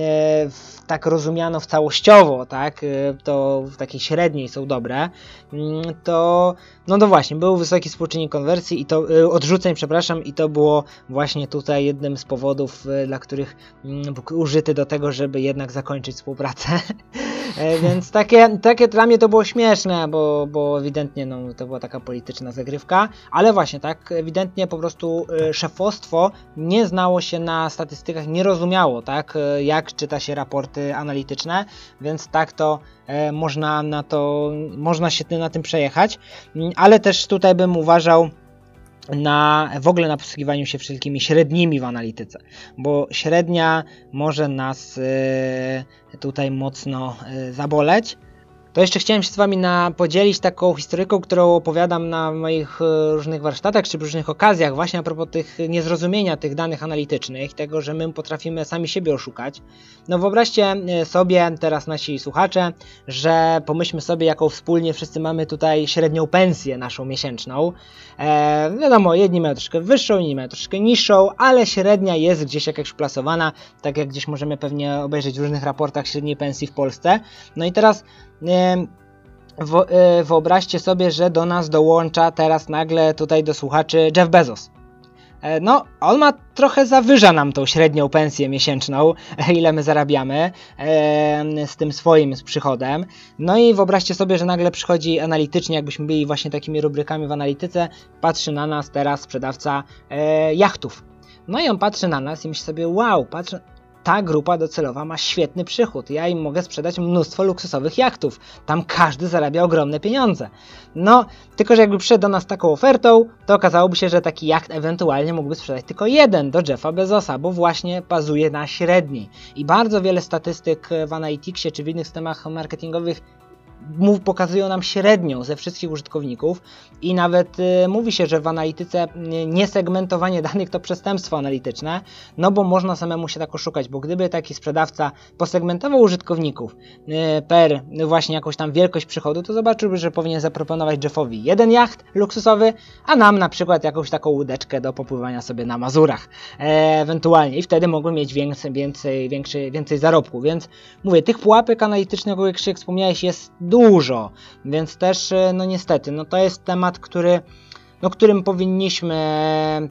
tak rozumiano w całościowo, tak, y, to w takiej średniej są dobre, mm, to no to właśnie, był wysoki współczynnik konwersji i to odrzuceń, przepraszam, i to było właśnie tutaj jednym z powodów, y, dla których mm, użyty do tego, żeby jednak zakończyć współpracę. E, więc takie, takie dla mnie to było śmieszne, bo, bo ewidentnie no, to była taka polityczna zagrywka, ale właśnie tak, ewidentnie po prostu y, szefostwo nie znało się na statystykach, nie rozumiało, tak, y, jak czyta się raporty analityczne, więc tak to e, można na to, można się na tym przejechać, mm, ale też tutaj bym uważał, na w ogóle na posługiwaniu się wszelkimi średnimi w analityce, bo średnia może nas y, tutaj mocno y, zaboleć. To jeszcze chciałem się z Wami na, podzielić taką historyką, którą opowiadam na moich e, różnych warsztatach czy różnych okazjach, właśnie a propos tych niezrozumienia tych danych analitycznych, tego, że my potrafimy sami siebie oszukać. No wyobraźcie e, sobie teraz nasi słuchacze, że pomyślmy sobie, jaką wspólnie wszyscy mamy tutaj średnią pensję naszą miesięczną. E, wiadomo, jedni mają troszkę wyższą, inni mają troszkę niższą, ale średnia jest gdzieś jakaś plasowana, tak jak gdzieś możemy pewnie obejrzeć w różnych raportach średniej pensji w Polsce. No i teraz wyobraźcie sobie, że do nas dołącza teraz nagle tutaj do słuchaczy Jeff Bezos. E, no, on ma trochę zawyża nam tą średnią pensję miesięczną, ile my zarabiamy e, z tym swoim z przychodem. No i wyobraźcie sobie, że nagle przychodzi analitycznie, jakbyśmy byli właśnie takimi rubrykami w analityce, patrzy na nas teraz sprzedawca e, jachtów. No i on patrzy na nas i myśli sobie, wow, patrzy, ta grupa docelowa ma świetny przychód. Ja im mogę sprzedać mnóstwo luksusowych jachtów. Tam każdy zarabia ogromne pieniądze. No, tylko że jakby przyszedł do nas taką ofertą, to okazałoby się, że taki jacht ewentualnie mógłby sprzedać tylko jeden do Jeffa Bezosa, bo właśnie bazuje na średniej. I bardzo wiele statystyk w Analyticsie czy w innych systemach marketingowych pokazują nam średnią ze wszystkich użytkowników i nawet y, mówi się, że w analityce y, niesegmentowanie danych to przestępstwo analityczne, no bo można samemu się tak oszukać, bo gdyby taki sprzedawca posegmentował użytkowników y, per właśnie jakąś tam wielkość przychodu, to zobaczyłby, że powinien zaproponować Jeffowi jeden jacht luksusowy, a nam na przykład jakąś taką łódeczkę do popływania sobie na Mazurach e, ewentualnie. I wtedy mogły mieć więcej, więcej, większy, więcej zarobku, więc mówię, tych pułapek analitycznych, o których wspomniałeś jest dużo, więc też, e, no niestety, no to jest temat, który, no którym powinniśmy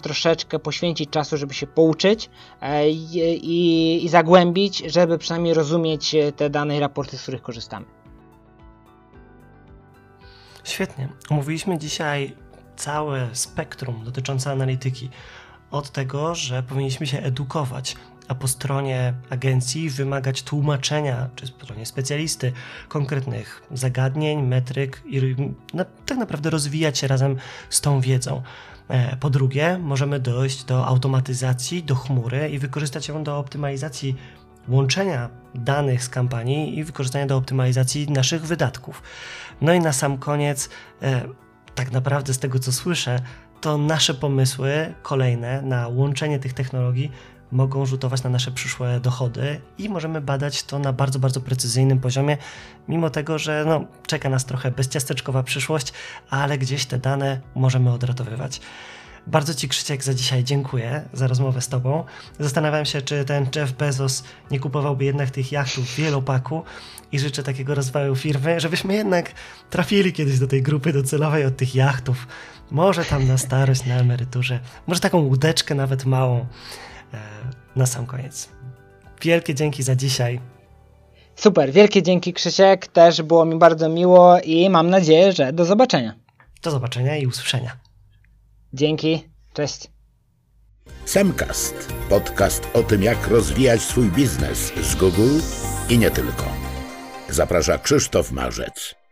troszeczkę poświęcić czasu, żeby się pouczyć e, i, i, i zagłębić, żeby przynajmniej rozumieć e, te dane i raporty, z których korzystamy. Świetnie. Omówiliśmy dzisiaj całe spektrum dotyczące analityki. Od tego, że powinniśmy się edukować a po stronie agencji wymagać tłumaczenia, czy po stronie specjalisty, konkretnych zagadnień, metryk i na, tak naprawdę rozwijać się razem z tą wiedzą. E, po drugie, możemy dojść do automatyzacji, do chmury i wykorzystać ją do optymalizacji łączenia danych z kampanii i wykorzystania do optymalizacji naszych wydatków. No i na sam koniec, e, tak naprawdę z tego co słyszę, to nasze pomysły kolejne na łączenie tych technologii mogą rzutować na nasze przyszłe dochody i możemy badać to na bardzo, bardzo precyzyjnym poziomie, mimo tego, że no, czeka nas trochę bezciasteczkowa przyszłość, ale gdzieś te dane możemy odratowywać. Bardzo Ci, Krzysiek, za dzisiaj dziękuję za rozmowę z Tobą. Zastanawiam się, czy ten Jeff Bezos nie kupowałby jednak tych jachtów w wielopaku i życzę takiego rozwoju firmy, żebyśmy jednak trafili kiedyś do tej grupy docelowej od tych jachtów. Może tam na starość, na emeryturze, może taką łódeczkę nawet małą. E, na sam koniec. Wielkie dzięki za dzisiaj. Super, wielkie dzięki Krzysiek, też było mi bardzo miło i mam nadzieję, że do zobaczenia. Do zobaczenia i usłyszenia. Dzięki, cześć. Semcast, podcast o tym, jak rozwijać swój biznes z Google i nie tylko. Zaprasza Krzysztof Marzec.